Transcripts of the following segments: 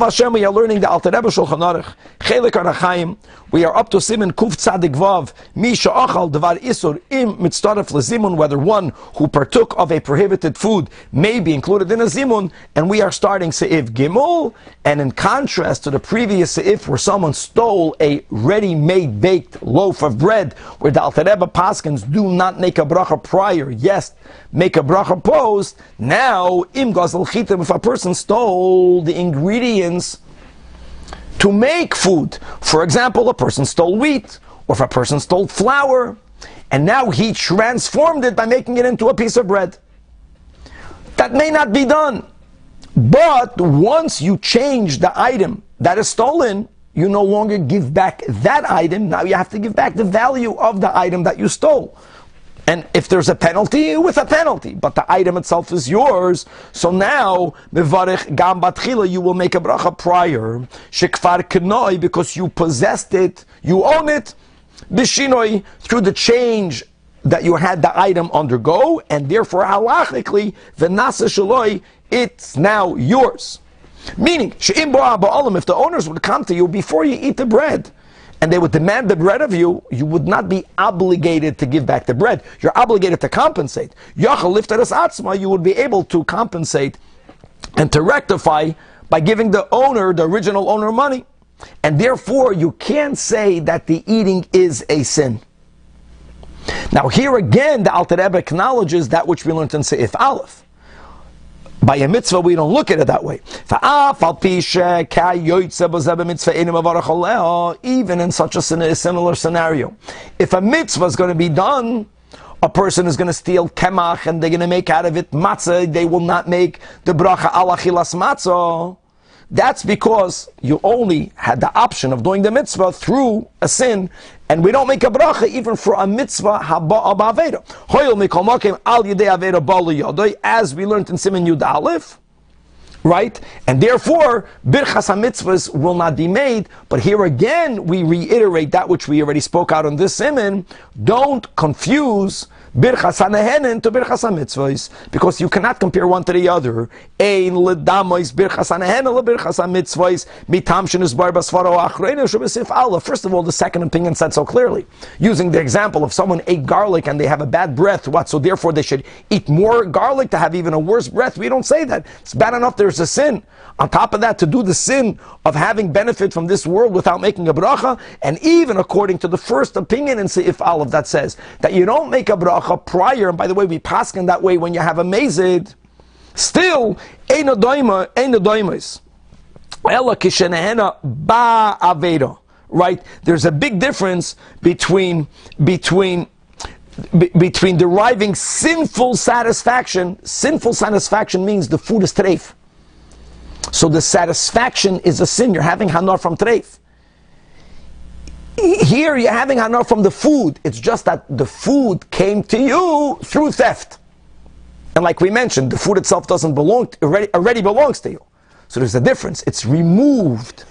Hashem, we are learning the Alter Rebbe Shulchan Aruch, Chelik Arachaim. We are up to Siman Kuf Tzadik Vav, Mi Sh'Achal Devar Isur Im Mitztarf Lezimun, whether one who partook of a prohibited food may be included in a Zimun, and we are starting Seif Gimel, and in contrast to the previous Seif where someone stole a ready-made baked loaf of bread, where the Alter Rebbe Paskins do not make a bracha prior, yes, make a bracha post, now Im Gazel Chitim, if a person stole the ingredients to make food. For example, a person stole wheat, or if a person stole flour, and now he transformed it by making it into a piece of bread. That may not be done. But once you change the item that is stolen, you no longer give back that item. Now you have to give back the value of the item that you stole. And if there's a penalty, with a penalty, but the item itself is yours. So now, mevarich gam batchila, you will make a bracha prior, shekfar kenoi, because you possessed it, you own it, bishinoi, through the change that you had the item undergo, and therefore halachically, the nasa shaloi, it's now yours. Meaning, if the owners would come to you before you eat the bread, and they would demand the bread of you, you would not be obligated to give back the bread. You're obligated to compensate. Yachal lifted as atzma, you would be able to compensate and to rectify by giving the owner, the original owner, money. And therefore, you can't say that the eating is a sin. Now, here again, the Alter Rebbe acknowledges that which we learned in Seif Aleph. By a mitzvah, we don't look at it that way. Even in such a similar scenario, if a mitzvah is going to be done, a person is going to steal kemach and they're going to make out of it matzah, they will not make the bracha alachilas matzah. That's because you only had the option of doing the mitzvah through a sin, and we don't make a bracha even for a mitzvah haba yodoi, as we learned in Siman Yud Aleph, right? And therefore, birchas mitzvahs will not be made. But here again, we reiterate that which we already spoke out on this siman. Don't confuse birchas hanehenen to birchas mitzvahs because you cannot compare one to the other. Ein ledamois birchas hanehenen lebirchas mitzvahs mitam shenus bar basfaro achreinu Allah. First of all, the second opinion said so clearly, using the example of someone ate garlic and they have a bad breath. What? So therefore, they should eat more garlic to have even a worse breath. We don't say that. It's bad enough there's a sin. On top of that, to do the sin of having benefit from this world without making a bracha, and even according to the first opinion in Seif Aleph that says that you don't make a bracha prior, and by the way, we pass in that way when you have a mazid, still, ain't a doima, ain't a doimas. Ella ba aveda. Right? There's a big difference between, between between deriving sinful satisfaction, sinful satisfaction means the food is treif. So the satisfaction is a sin. You're having hanar from treif. Here you're having hanar from the food. It's just that the food came to you through theft. And like we mentioned, the food itself doesn't belong, to, already, already belongs to you. So there's a difference. It's removed.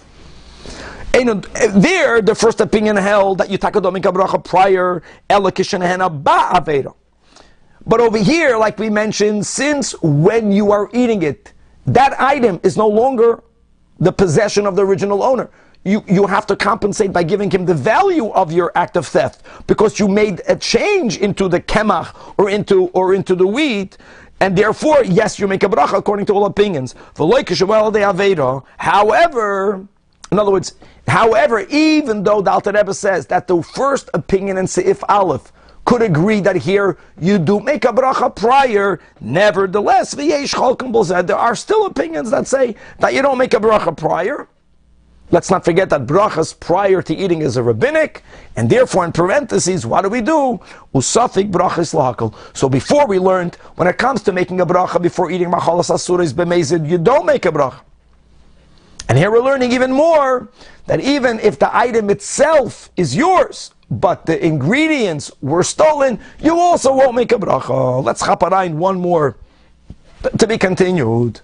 And there, the first opinion held that you take a bracha prior, ba But over here, like we mentioned, since when you are eating it, that item is no longer the possession of the original owner. You, you have to compensate by giving him the value of your act of theft because you made a change into the kemach or into or into the wheat, and therefore, yes, you make a bracha according to all opinions. However, in other words, however, even though the Alter Rebbe says that the first opinion in Seif Aleph could agree that here you do make a bracha prior. Nevertheless, there are still opinions that say that you don't make a bracha prior. Let's not forget that brachas prior to eating is a rabbinic, and therefore in parentheses, what do we do? Usafik brachas lahakal. So before we learned, when it comes to making a bracha before eating machalas asuris b'mezid, you don't make a bracha. And here we're learning even more that even if the item itself is yours, but the ingredients were stolen, you also won't make a bracha. Let's chaparain one more to be continued.